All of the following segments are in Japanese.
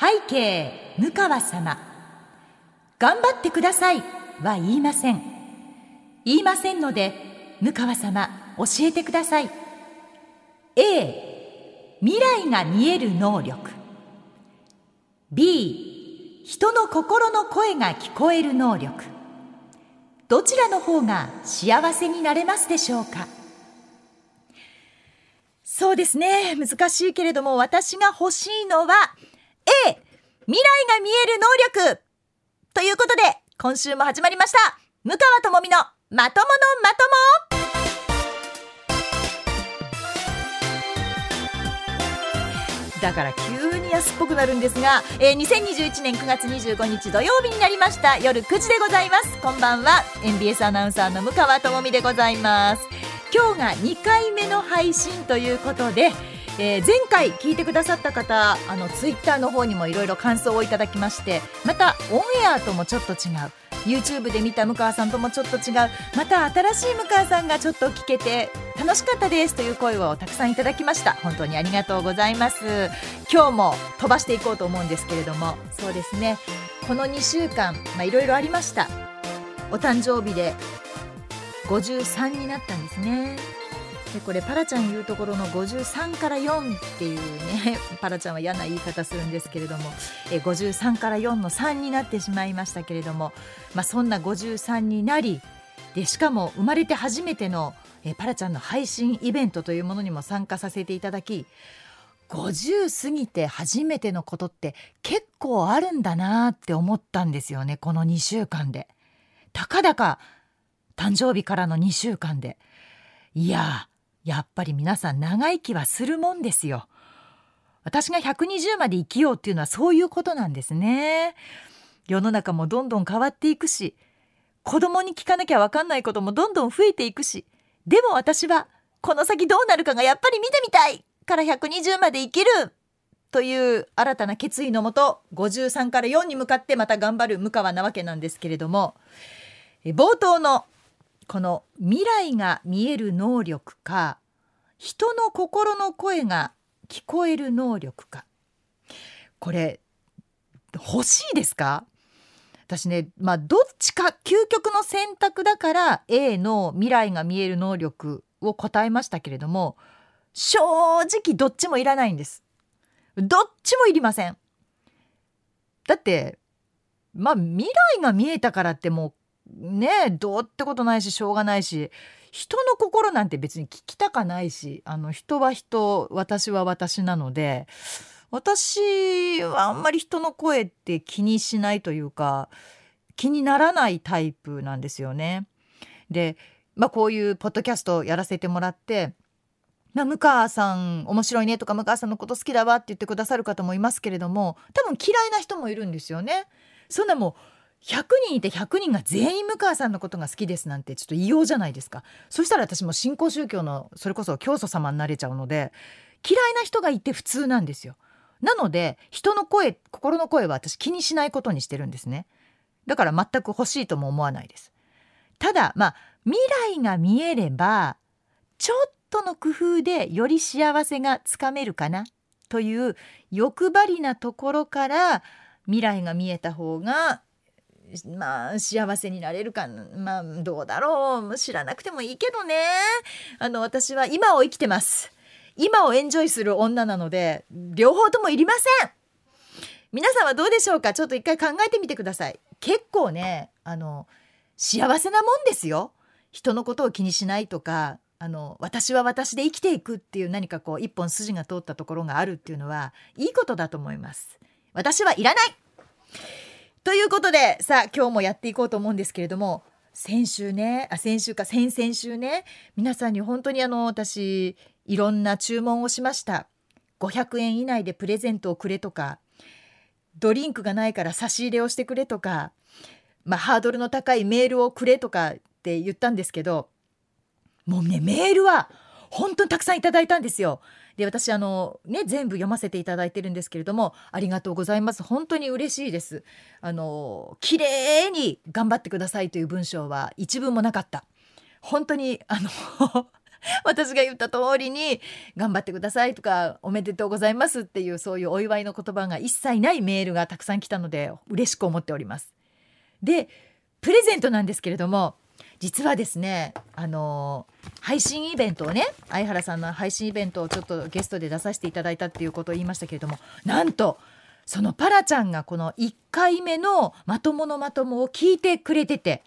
背景向川様。頑張ってくださいは言いません。言いませんので向川様教えてください。A 未来が見える能力。B 人の心の声が聞こえる能力。どちらの方が幸せになれますでしょうか。そうですね難しいけれども私が欲しいのは A 未来が見える能力。ということで今週も始まりました。向川智美のまとものまとも。だから急に安っぽくなるんですが、えー、2021年9月25日土曜日になりました。夜9時でございます。こんばんは。NBS アナウンサーの向川智美でございます。今日が2回目の配信ということでえー、前回聞いてくださった方あのツイッターの方にもいろいろ感想をいただきましてまたオンエアともちょっと違う。YouTube で見た向川さんともちょっと違う。また新しい向川さんがちょっと聞けて楽しかったですという声をたくさんいただきました。本当にありがとうございます。今日も飛ばしていこうと思うんですけれども。そうですね。この2週間いろいろありました。お誕生日で53になったんですね。でこれパラちゃん言うところの53から4っていうね パラちゃんは嫌な言い方するんですけれどもえ53から4の3になってしまいましたけれども、まあ、そんな53になりでしかも生まれて初めてのえパラちゃんの配信イベントというものにも参加させていただき50過ぎて初めてのことって結構あるんだなって思ったんですよねこの2週間で。たかだか誕生日からの2週間で。いやーやっぱり皆さん長生きはするもんですよ。私が120まで生きようっていうのはそういうことなんですね。世の中もどんどん変わっていくし、子供に聞かなきゃわかんないこともどんどん増えていくし、でも私はこの先どうなるかがやっぱり見てみたいから120まで生きるという新たな決意のもと53から4に向かってまた頑張る向川なわけなんですけれども冒頭のこの未来が見える能力か人の心の声が聞こえる能力か。これ欲しいですか？私ねまあどっちか究極の選択だから A の未来が見える能力を答えましたけれども正直どっちもいらないんです。どっちもいりません。だってまあ未来が見えたからってもうねどうってことないししょうがないし人の心なんて別に聞きたかないしあの人は人私は私なので私はあんまり人の声って気にしないというか気にならないタイプなんですよね。で、まあ、こういうポッドキャストやらせてもらってまあ、向川さん面白いねとか向川さんのこと好きだわって言ってくださる方もいますけれども多分嫌いな人もいるんですよね。そんなもう100人いて100人が全員向川さんのことが好きですなんてちょっと異様じゃないですか。そしたら私も新興宗教のそれこそ教祖様になれちゃうので嫌いな人がいて普通なんですよ。なので人の声心の声は私気にしないことにしてるんですね。だから全く欲しいとも思わないです。ただまあ未来が見えればちょっとの工夫でより幸せがつかめるかなという欲張りなところから未来が見えた方がまあ幸せになれるかまあどうだろう。知らなくてもいいけどね。あの私は今を生きてます。今をエンジョイする女なので両方ともいりません。皆さんはどうでしょうか？ちょっと一回考えてみてください。結構ねあの幸せなもんですよ。人のことを気にしないとかあの私は私で生きていくっていう何かこう一本筋が通ったところがあるっていうのはいいことだと思います。私はいらない。ということでさあ今日もやっていこうと思うんですけれども先週ねあ先週か先々週ね皆さんに本当にあの私いろんな注文をしました500円以内でプレゼントをくれとかドリンクがないから差し入れをしてくれとか、まあ、ハードルの高いメールをくれとかって言ったんですけどもうねメールは本当にたくさんいただいたんですよ。で私あのね全部読ませていただいてるんですけれどもありがとうございます。本当に嬉しいです。あの綺麗に頑張ってくださいという文章は一文もなかった。本当にあの 私が言った通りに頑張ってくださいとかおめでとうございますっていうそういうお祝いの言葉が一切ないメールがたくさん来たので嬉しく思っております。でプレゼントなんですけれども実はですねあの配信イベントをね相原さんの配信イベントをちょっとゲストで出させていただいたっていうことを言いましたけれどもなんとそのパラちゃんがこの1回目のまとものまともを聞いてくれてて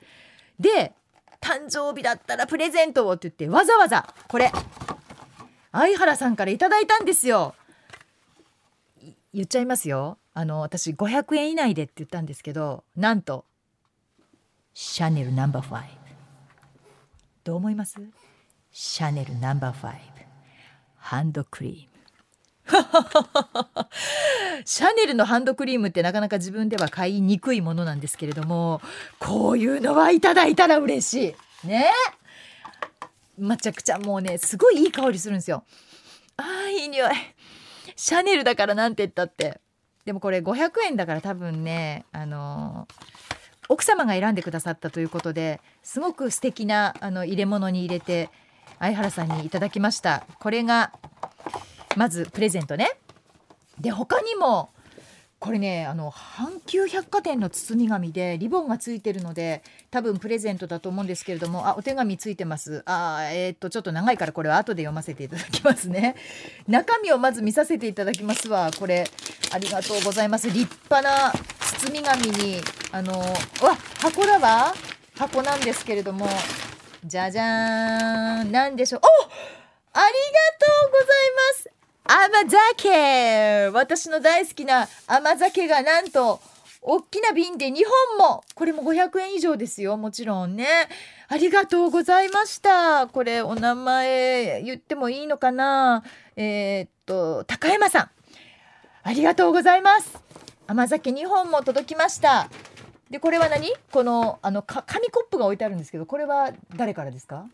で誕生日だったらプレゼントをって言ってわざわざこれ相原さんからいただいたんですよ。言っちゃいますよ。あの私500円以内でって言ったんですけどなんとシャネルナンバー5どう思います？シャネルナンバー5ハンドクリーム。シャネルのハンドクリームってなかなか自分では買いにくいものなんですけれどもこういうのはいただいたら嬉しい。ね？めちゃくちゃもうねすごいいい香りするんですよ。あーいい匂い。シャネルだからなんて言ったって。でもこれ500円だから多分ねあのー奥様が選んでくださったということですごく素敵なあの入れ物に入れて相原さんにいただきました。これがまずプレゼントね。で他にもこれねあの阪急百貨店の包み紙でリボンがついてるので多分プレゼントだと思うんですけれどもあお手紙ついてます。あえー、っとちょっと長いからこれは後で読ませていただきますね。中身をまず見させていただきますわ。これありがとうございます。立派な包み紙にあのわ箱だわ。箱なんですけれども。じゃじゃーん。なんでしょう。おありがとうございます。甘酒。私の大好きな甘酒がなんと大きな瓶で2本も。これも500円以上ですよ。もちろんね。ありがとうございました。これお名前言ってもいいのかな。えー、っと高山さん。ありがとうございます。甘酒2本も届きました。でこれは何？このあの紙コップが置いてあるんですけどこれは誰からですか？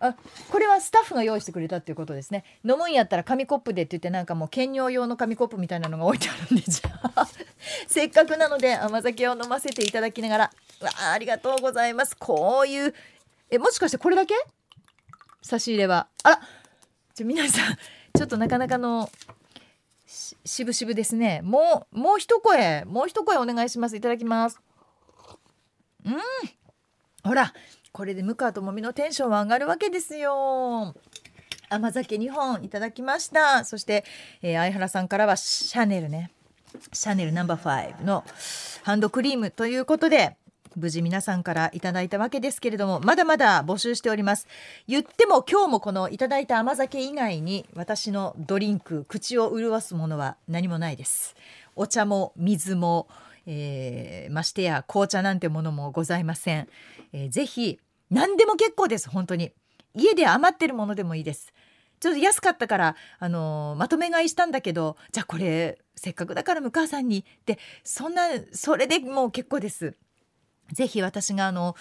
あこれはスタッフが用意してくれたっていうことですね。飲むんやったら紙コップでって言ってなんかもう兼用用の紙コップみたいなのが置いてあるんでじゃあせっかくなので甘酒を飲ませていただきながらわあありがとうございます。こういうえもしかしてこれだけ？差し入れは。あらじゃ皆さんちょっとなかなかのしぶしぶですね。もうもう一声もう一声お願いします。いただきます。うん。ほらこれで向川智美のテンションは上がるわけですよ。甘酒2本いただきました。そして、えー、相原さんからはシャネルね。シャネルナンバー5のハンドクリームということで無事皆さんからいただいたわけですけれどもまだまだ募集しております。言っても今日もこのいただいた甘酒以外に私のドリンク口を潤すものは何もないです。お茶も水も、えー、ましてや紅茶なんてものもございません、えー、ぜひ何でも結構です本当に。家で余ってるものでもいいです。ちょっと安かったから、あのー、まとめ買いしたんだけどじゃあこれせっかくだから向川さんにってそんなそれでもう結構です。ぜひ私があの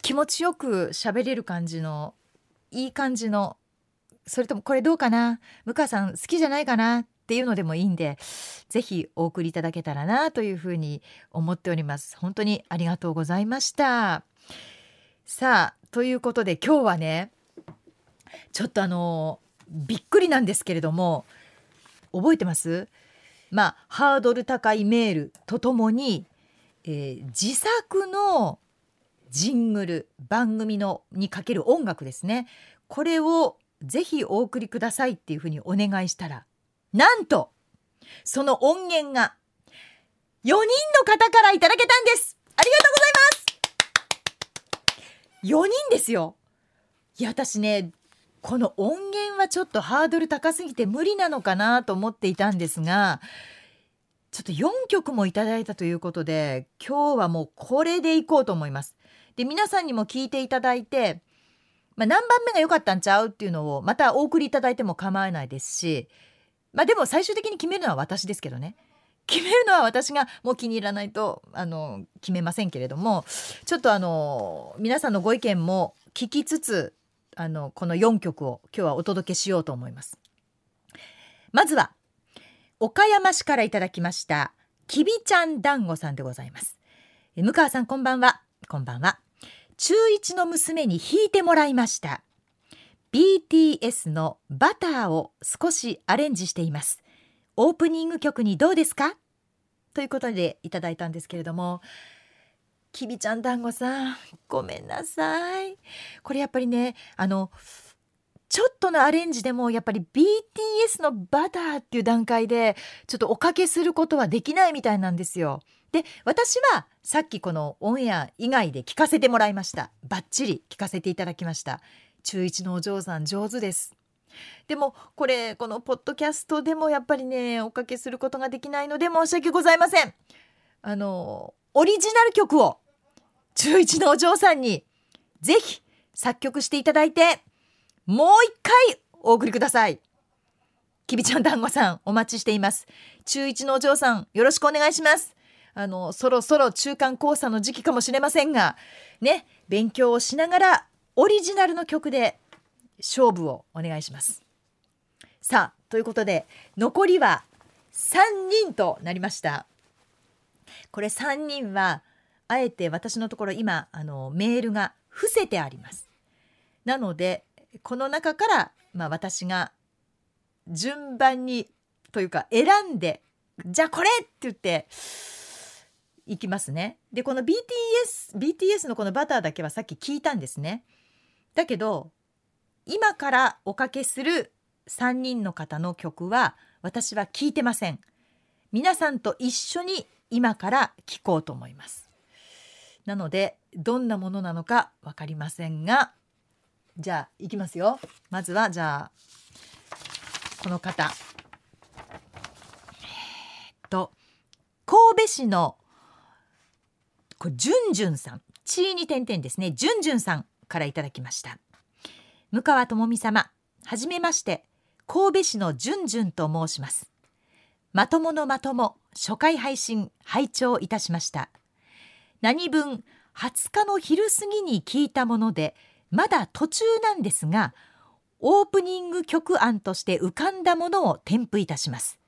気持ちよく喋れる感じのいい感じのそれともこれどうかな？向川さん好きじゃないかな？っていうのでもいいんでぜひお送りいただけたらなというふうに思っております。本当にありがとうございました。さあということで今日はねちょっとあのびっくりなんですけれども覚えてます？まあハードル高いメールとともに、えー、自作のジングル番組のにかける音楽ですね。これをぜひお送りくださいっていうふうにお願いしたらなんとその音源が4人の方からいただけたんです。ありがとうございます。4人ですよ。いや私ねこの音源はちょっとハードル高すぎて無理なのかなと思っていたんですがちょっと4曲もいただいたということで今日はもうこれでいこうと思います。で皆さんにも聞いていただいて、まあ、何番目が良かったんちゃうっていうのをまたお送りいただいても構わないですしまあでも最終的に決めるのは私ですけどね。決めるのは私がもう気に入らないとあの決めませんけれどもちょっとあの皆さんのご意見も聞きつつあのこの4曲を今日はお届けしようと思います。まずは岡山市からいただきましたきびちゃん団子さんでございます。向川さんこんばんは。こんばんは。中1の娘に弾いてもらいました。BTS のバターを少しアレンジしています。オープニング曲にどうですか？ということでいただいたんですけれどもきびちゃん団子さんごめんなさい。これやっぱりねあのちょっとのアレンジでもやっぱり BTS のバターっていう段階でちょっとおかけすることはできないみたいなんですよ。で私はさっきこのオンエア以外で聞かせてもらいました。バッチリ聞かせていただきました。中1のお嬢さん上手です。でもこれこのポッドキャストでもやっぱりねおかけすることができないので申し訳ございません。あのオリジナル曲を中1のお嬢さんにぜひ作曲していただいてもう一回お送りください。きびちゃん団子さんお待ちしています。中1のお嬢さんよろしくお願いします。あのそろそろ中間考査の時期かもしれませんがね勉強をしながらオリジナルの曲で勝負をお願いしますさあということで残りは3人となりましたこれ3人はあえて私のところ今あのメールが伏せてありますなのでこの中から、まあ、私が順番にというか選んでじゃあこれって言っていきますね。でこの BTS BTS のこの「バター」だけはさっき聞いたんですね。だけど今からおかけする3人の方の曲は私は聞いてません。皆さんと一緒に今から聴こうと思います。なのでどんなものなのか分かりませんがじゃあいきますよ。まずはじゃあこの方。えっと神戸市のこれじゅんじゅんさん。地位に点々ですね。じゅんじゅんさん。からいただきました。向川智美様はじめまして神戸市のじゅんじゅんと申します。まとものまとも初回配信拝聴いたしました。何分20日の昼過ぎに聞いたものでまだ途中なんですがオープニング曲案として浮かんだものを添付いたします。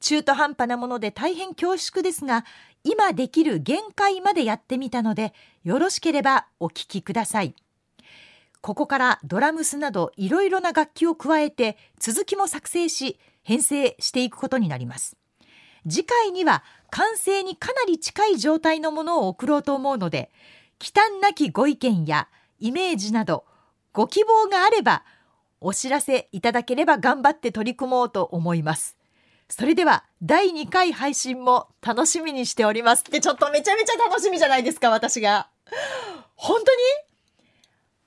中途半端なもので大変恐縮ですが今できる限界までやってみたのでよろしければお聴きください。ここからドラムスなどいろいろな楽器を加えて続きも作成し編成していくことになります。次回には完成にかなり近い状態のものを送ろうと思うので忌憚なきご意見やイメージなどご希望があればお知らせいただければ頑張って取り組もうと思います。それでは第2回配信も楽しみにしております。ってちょっとめちゃめちゃ楽しみじゃないですか私が。本当に？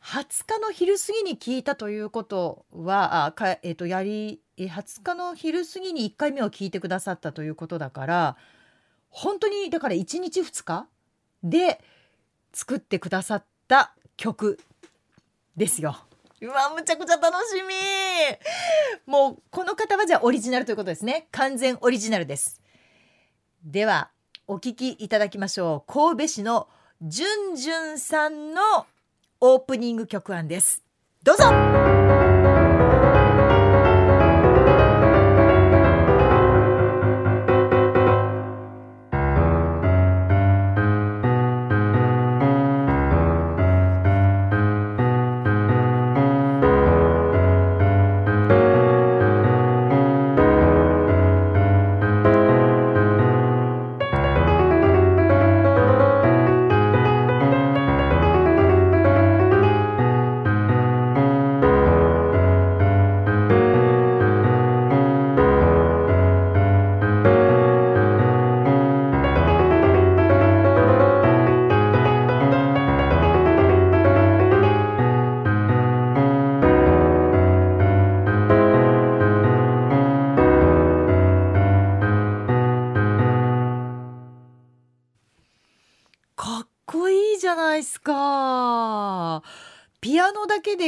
20日の昼過ぎに聞いたということはあか、えー、とやり20日の昼過ぎに1回目を聞いてくださったということだから本当にだから1日2日で作ってくださった曲ですよ。うわむちゃくちゃ楽しみ。もうこの方はじゃあオリジナルということですね。完全オリジナルです。ではお聞きいただきましょう。神戸市のじゅんじゅんさんのオープニング曲案です。どうぞ。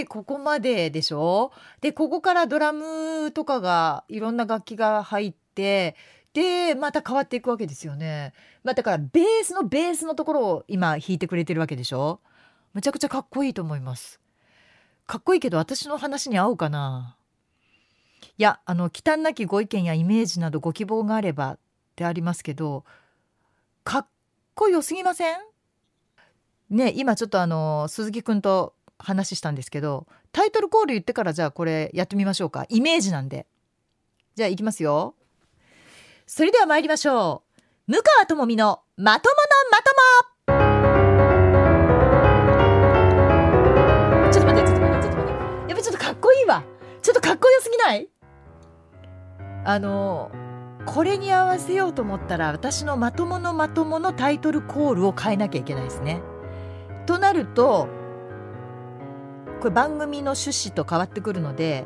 ここまででしょ？でここからドラムとかがいろんな楽器が入ってでまた変わっていくわけですよね。まあ、だからベースのベースのところを今弾いてくれてるわけでしょ？むちゃくちゃかっこいいと思います。かっこいいけど私の話に合うかな？いやあの忌憚なきご意見やイメージなどご希望があればってありますけどかっこよすぎません？ね今ちょっとあの鈴木くんと話したんですけどタイトルコール言ってからじゃあこれやってみましょうか。イメージなんで。じゃあいきますよ。それでは参りましょう。向川智美のまとものまとも。ちょっと待ってちょっと待ってちょっと待って。やっぱちょっとかっこいいわ。ちょっとかっこよすぎない？あのこれに合わせようと思ったら私のまとものまとものタイトルコールを変えなきゃいけないですね。となるとこれ番組の趣旨と変わってくるので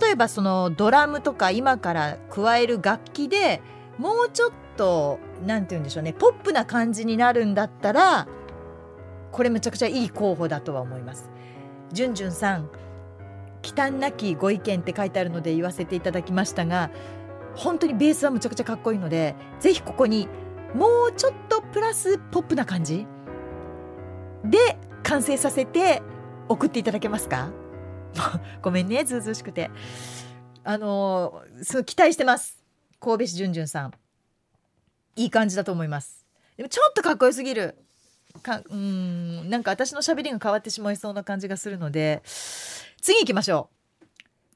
例えばそのドラムとか今から加える楽器でもうちょっと何て言うんでしょうねポップな感じになるんだったらこれむちゃくちゃいい候補だとは思います。じゅんじゅんさん忌憚なきご意見って書いてあるので言わせていただきましたが本当にベースはむちゃくちゃかっこいいのでぜひここにもうちょっとプラスポップな感じで完成させて送っていただけますか？ごめんねずうずうしくて。あのすごい期待してます。神戸市じゅんじゅんさん。いい感じだと思います。でもちょっとかっこよすぎる。かうんなんか私のしゃべりが変わってしまいそうな感じがするので。次行きましょう。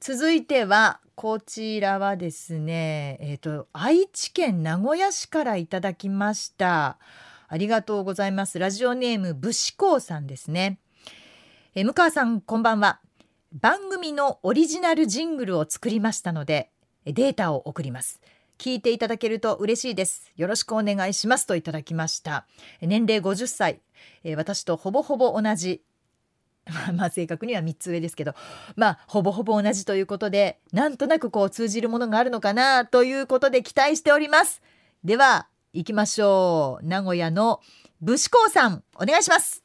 続いてはこちらはですねえっ、ー、と愛知県名古屋市からいただきました。ありがとうございます。ラジオネーム武士公さんですね。え向川さんこんばんは。番組のオリジナルジングルを作りましたのでデータを送ります。聞いていただけると嬉しいです。よろしくお願いします。といただきました。年齢50歳私とほぼほぼ同じ。まあ正確には3つ上ですけど。まあほぼほぼ同じということでなんとなくこう通じるものがあるのかなということで期待しております。では行きましょう。名古屋の武士港さんお願いします。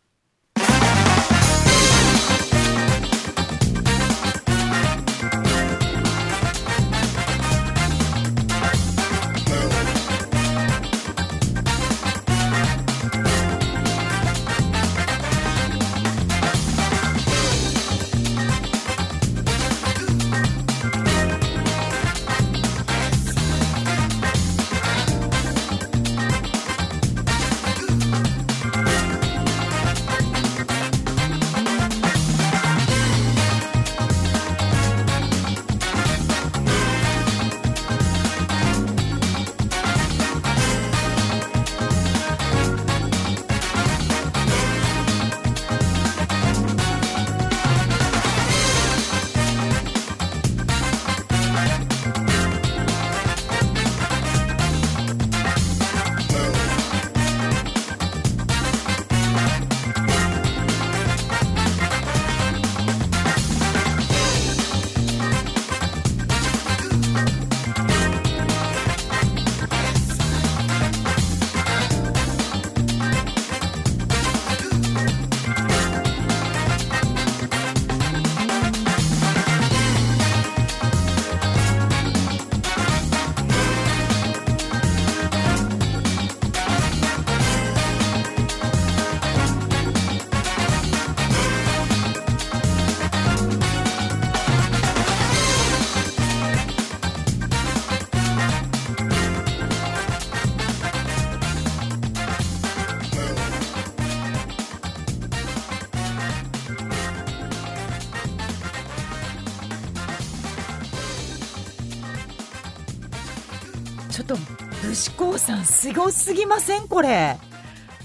さんすごすぎません？これ。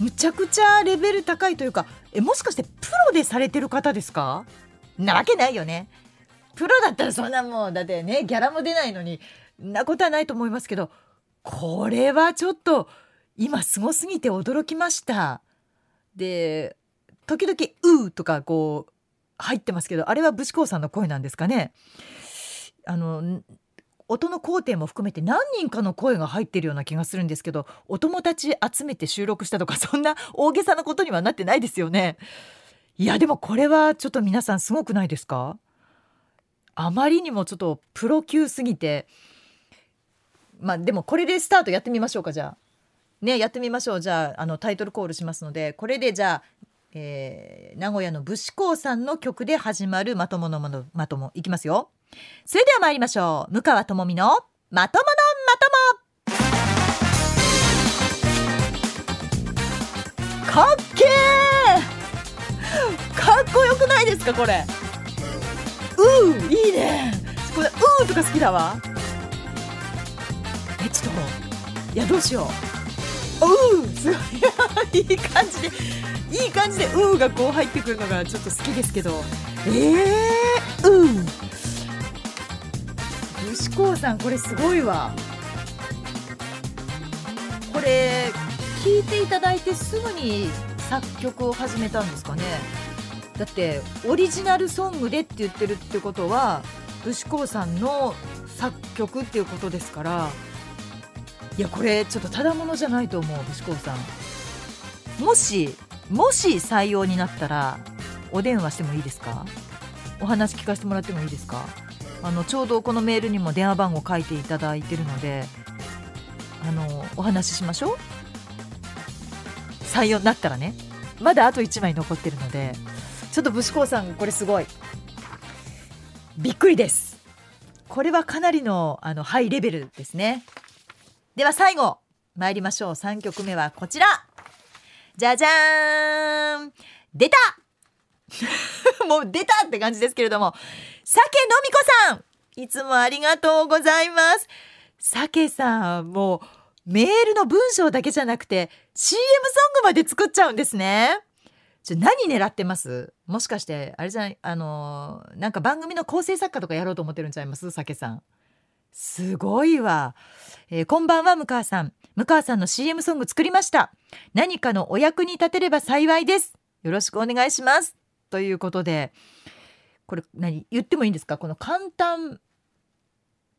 むちゃくちゃレベル高いというかえもしかしてプロでされてる方ですか？なわけないよね。プロだったらそんなもうだってねギャラも出ないのになことはないと思いますけどこれはちょっと今すごすぎて驚きました。で時々「う」とかこう入ってますけどあれは武士公さんの声なんですかね？あの音の工程も含めて何人かの声が入ってるような気がするんですけどお友達集めて収録したとか そんな大げさなことにはなってないですよね。いやでもこれはちょっと皆さんすごくないですか？あまりにもちょっとプロ級すぎて。まあでもこれでスタートやってみましょうかじゃあ。ねやってみましょう。じゃああのタイトルコールしますのでこれでじゃあ、えー名古屋の武士港さんの曲で始まるまとものまのまとも。いきますよ。それでは参りましょう。向川智美のまとものまとも。かっけー。かっこよくないですかこれ。うーいいね。これうーとか好きだわ。えちょっといやどうしよう。うーすごい。いい感じでいい感じでうーがこう入ってくるのがちょっと好きですけど。えー、うー。牛高さんこれすごいわ。これ聞いていただいてすぐに作曲を始めたんですかね。だってオリジナルソングでって言ってるってことは牛高さんの作曲っていうことですから。いやこれちょっとただものじゃないと思う牛高さんもしもし採用になったらお電話してもいいですか？お話聞かせてもらってもいいですか？あのちょうどこのメールにも電話番号書いていただいてるのであのお話ししましょう。採用になったらね。まだあと1枚残ってるのでちょっと武士高さんこれすごい。びっくりです。これはかなりのあのハイレベルですね。では最後参りましょう。3曲目はこちら。じゃじゃーん。出た。もう出たって感じですけれども。酒のみこさんいつもありがとうございます。酒さんもうメールの文章だけじゃなくて CM ソングまで作っちゃうんですね。ちょ何狙ってます？もしかしてあれじゃないあのーなんか番組の構成作家とかやろうと思ってるんちゃいます？酒さん。すごいわ、えーこんばんは向川さん。向川さんの CM ソング作りました。何かのお役に立てれば幸いです。よろしくお願いします。ということでこれ何？言ってもいいんですか？この簡単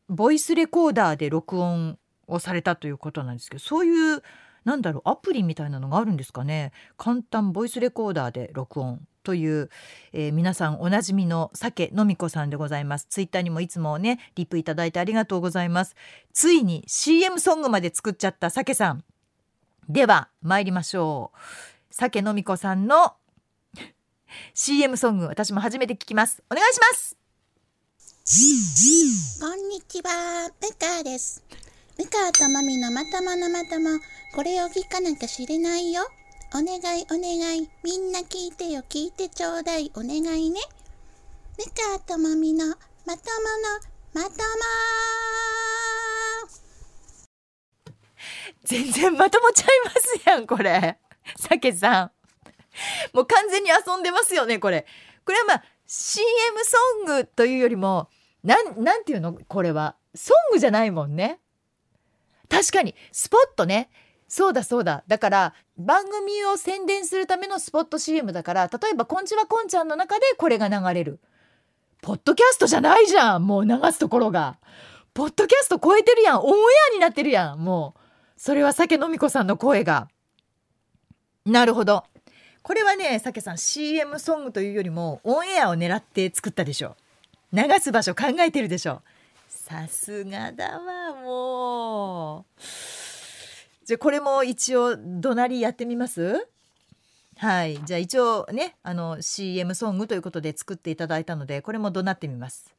ボイスレコーダーで録音をされたということなんですけどそういうなんだろうアプリみたいなのがあるんですかね？簡単ボイスレコーダーで録音という、えー皆さんおなじみの酒のみこさんでございます。ツイッターにもいつもねリプいただいてありがとうございます。ついに CM ソングまで作っちゃった酒さん。では参りましょう。酒のみこさんの CM ソング私も初めて聞きます。お願いします。こんにちは、ムカです。ムカとマミのまとものまとも、これを聞かなきゃ知れないよ。お願いお願い、みんな聞いてよ。聞いてちょうだい、お願いね。ムカとマミのまとものまとも全然まともちゃいますやんこれ。酒さん もう完全に遊んでますよねこれ。これはまあ CM ソングというよりもなんなんていうのこれは。ソングじゃないもんね。確かにスポットね。そうだそうだ。だから番組を宣伝するためのスポット CM だから例えば「こんちはこんちゃん」の中でこれが流れる。ポッドキャストじゃないじゃんもう流すところが。ポッドキャスト超えてるやん。オンエアになってるやんもう。それは酒飲み子さんの声が。なるほど。これはね酒さん CM ソングというよりもオンエアを狙って作ったでしょ流す場所考えてるでしょさすがだわもう。じゃあこれも一応怒鳴りやってみます？はい。じゃあ一応ねあの CM ソングということで作っていただいたのでこれも怒鳴ってみます。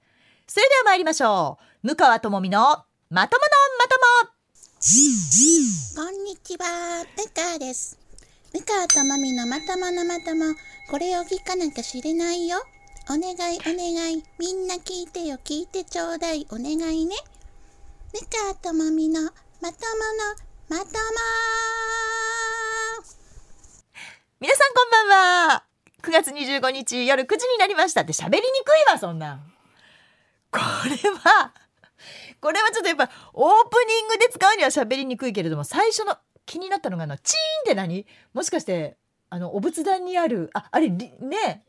それでは参りましょう。向川智美のまとものまとも。こんにちは、ムカです。ムカとマミのまとものまとも、これを聞かなきゃ知れないよ。お願いお願い、みんな聞いてよ。聞いてちょうだい、お願いね。ムカとマミのまとものまとも皆さんこんばんは。9月25日夜9時になりました。って喋りにくいわそんなん。これはこれはちょっとやっぱオープニングで使うには喋りにくいけれども最初の気になったのがあのチーンって何？もしかしてあのお仏壇にあるああれね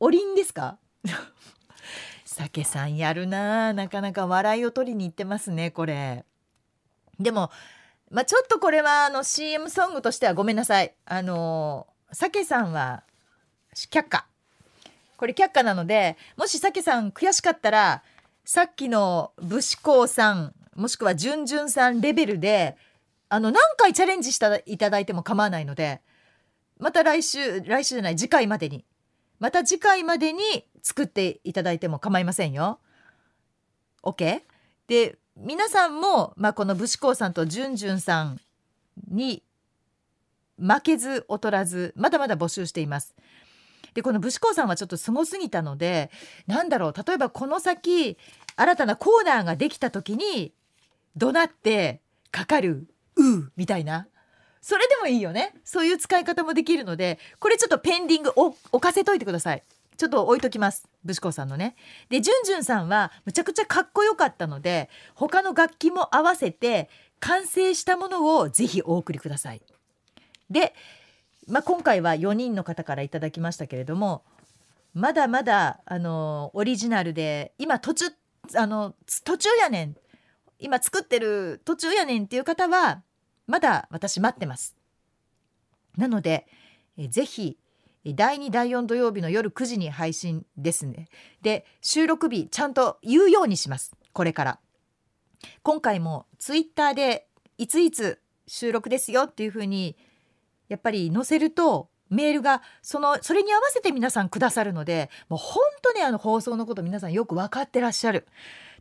おりんですか？酒さんやるなあ。なかなか笑いを取りに行ってますねこれ。でもまあちょっとこれはあの CM ソングとしてはごめんなさい。あの酒さんは却下。これ却下なのでもしさけさん悔しかったらさっきの武士公さんもしくはじゅんじゅんさんレベルであの何回チャレンジしていただいても構わないのでまた来週来週じゃない次回までにまた次回までに作っていただいても構いませんよ。OK? で皆さんも、まあ、この武士公さんとじゅんじゅんさんに負けず劣らずまだまだ募集しています。でこの武士公さんはちょっとすごすぎたのでなんだろう例えばこの先新たなコーナーができた時に怒鳴ってかかる「う」みたいな。それでもいいよね。そういう使い方もできるのでこれちょっとペンディングを置かせといてください。ちょっと置いときます。武士子さんのね。でじゅんじゅんさんはむちゃくちゃかっこよかったので他の楽器も合わせて完成したものをぜひお送りください。で、まあ、今回は4人の方からいただきましたけれどもまだまだあのオリジナルで今途中あの途中やねん。今作ってる途中やねんっていう方はまだ私待ってます。なのでえぜひ第2第4土曜日の夜9時に配信ですね。で収録日ちゃんと言うようにします。これから。今回もツイッターでいついつ収録ですよっていうふうにやっぱり載せるとメールがそのそれに合わせて皆さんくださるのでもう本当にあの放送のこと皆さんよく分かってらっしゃる。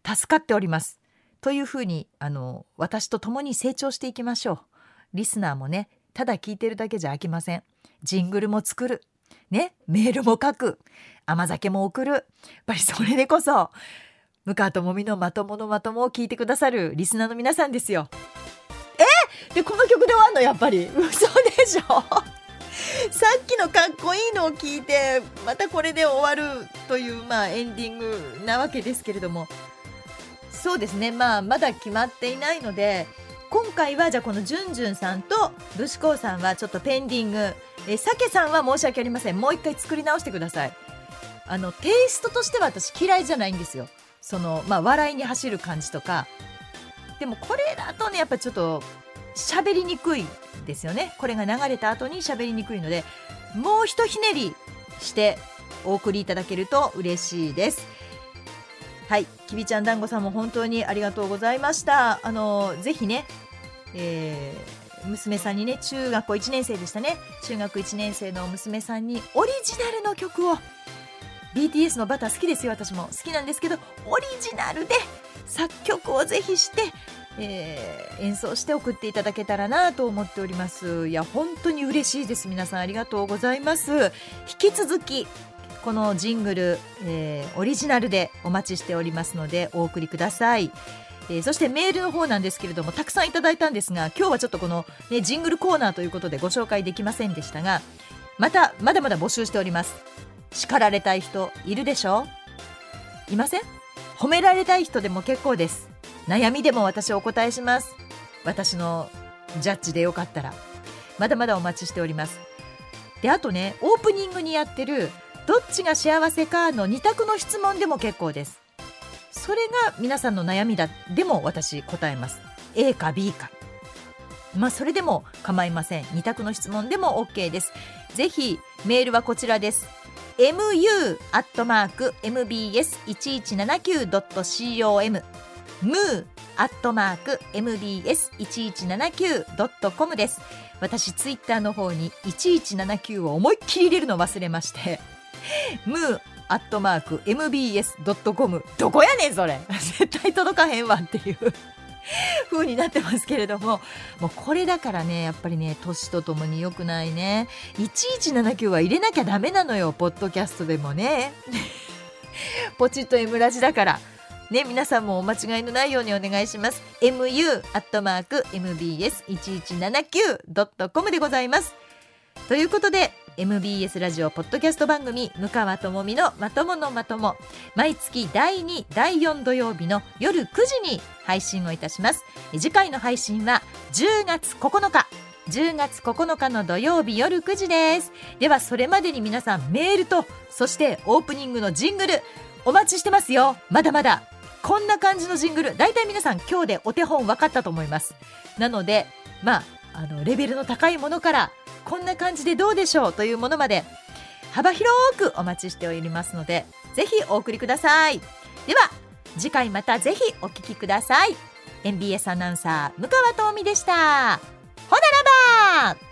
助かっております。というふうにあの私と共に成長していきましょう。リスナーもねただ聞いてるだけじゃ飽きません。ジングルも作る。ねメールも書く。甘酒も送る。やっぱりそれでこそ向川智美のまとものまともを聞いてくださるリスナーの皆さんですよ。え？でこの曲で終わんの？やっぱり。嘘でしょ？さっきのかっこいいのを聞いてまたこれで終わるというまあエンディングなわけですけれども。そうですね。まあまだ決まっていないので今回はじゃあこのじゅんじゅんさんと武士こうさんはちょっとペンディング。えさけさんは申し訳ありません。もう一回作り直してください。あのテイストとしては私嫌いじゃないんですよ。そのまあ笑いに走る感じとか。でもこれだとねやっぱちょっと喋りにくいですよね。これが流れた後に喋りにくいのでもうひとひねりしてお送りいただけると嬉しいです。はい。きびちゃん団子さんも本当にありがとうございました。あのぜひね、えー、娘さんにね中学校1年生でしたね。中学1年生の娘さんにオリジナルの曲を。BTS のバター好きですよ私も。好きなんですけどオリジナルで作曲をぜひしてえー、演奏して送っていただけたらなと思っております。いや本当に嬉しいです。皆さんありがとうございます。引き続きこのジングル、えー、オリジナルでお待ちしておりますのでお送りください。えー、そしてメールの方なんですけれどもたくさんいただいたんですが今日はちょっとこの、ね、ジングルコーナーということでご紹介できませんでしたがまたまだまだ募集しております。叱られたい人いるでしょ？ういません？褒められたい人でも結構です。悩みでも私お答えします。私のジャッジでよかったら。まだまだお待ちしております。であとねオープニングにやってるどっちが幸せかの2択の質問でも結構です。それが皆さんの悩みだでも私答えます。A か B か。まあそれでも構いません。2択の質問でも OK です。ぜひメールはこちらです。mu.mbs1179.com ムーアットマーク mbs1179.com です私ツイッターの方に1179を思いっきり入れるの忘れまして。ムーアットマーク mbs.com どこやねんそれ。絶対届かへんわっていう風になってますけれども。もうこれだからねやっぱりね年とともに良くないね。1179は入れなきゃダメなのよポッドキャストでもね。ポチッと M ラジだから。ね、皆さんもお間違いのないようにお願いします。mu.mbs1179.com でございます。ということで、MBS ラジオポッドキャスト番組向川智美のまとものまとも。毎月第2第4土曜日の夜9時に配信をいたします。次回の配信は10月9日。10月9日の土曜日夜9時です。ではそれまでに皆さんメールとそしてオープニングのジングルお待ちしてますよ。まだまだ。こんな感じのジングル。大体皆さん今日でお手本分かったと思います。なのでまああのレベルの高いものからこんな感じでどうでしょうというものまで幅広くお待ちしておりますのでぜひお送りください。では次回またぜひお聞きください。NBS アナウンサー向川智美でした。ほならば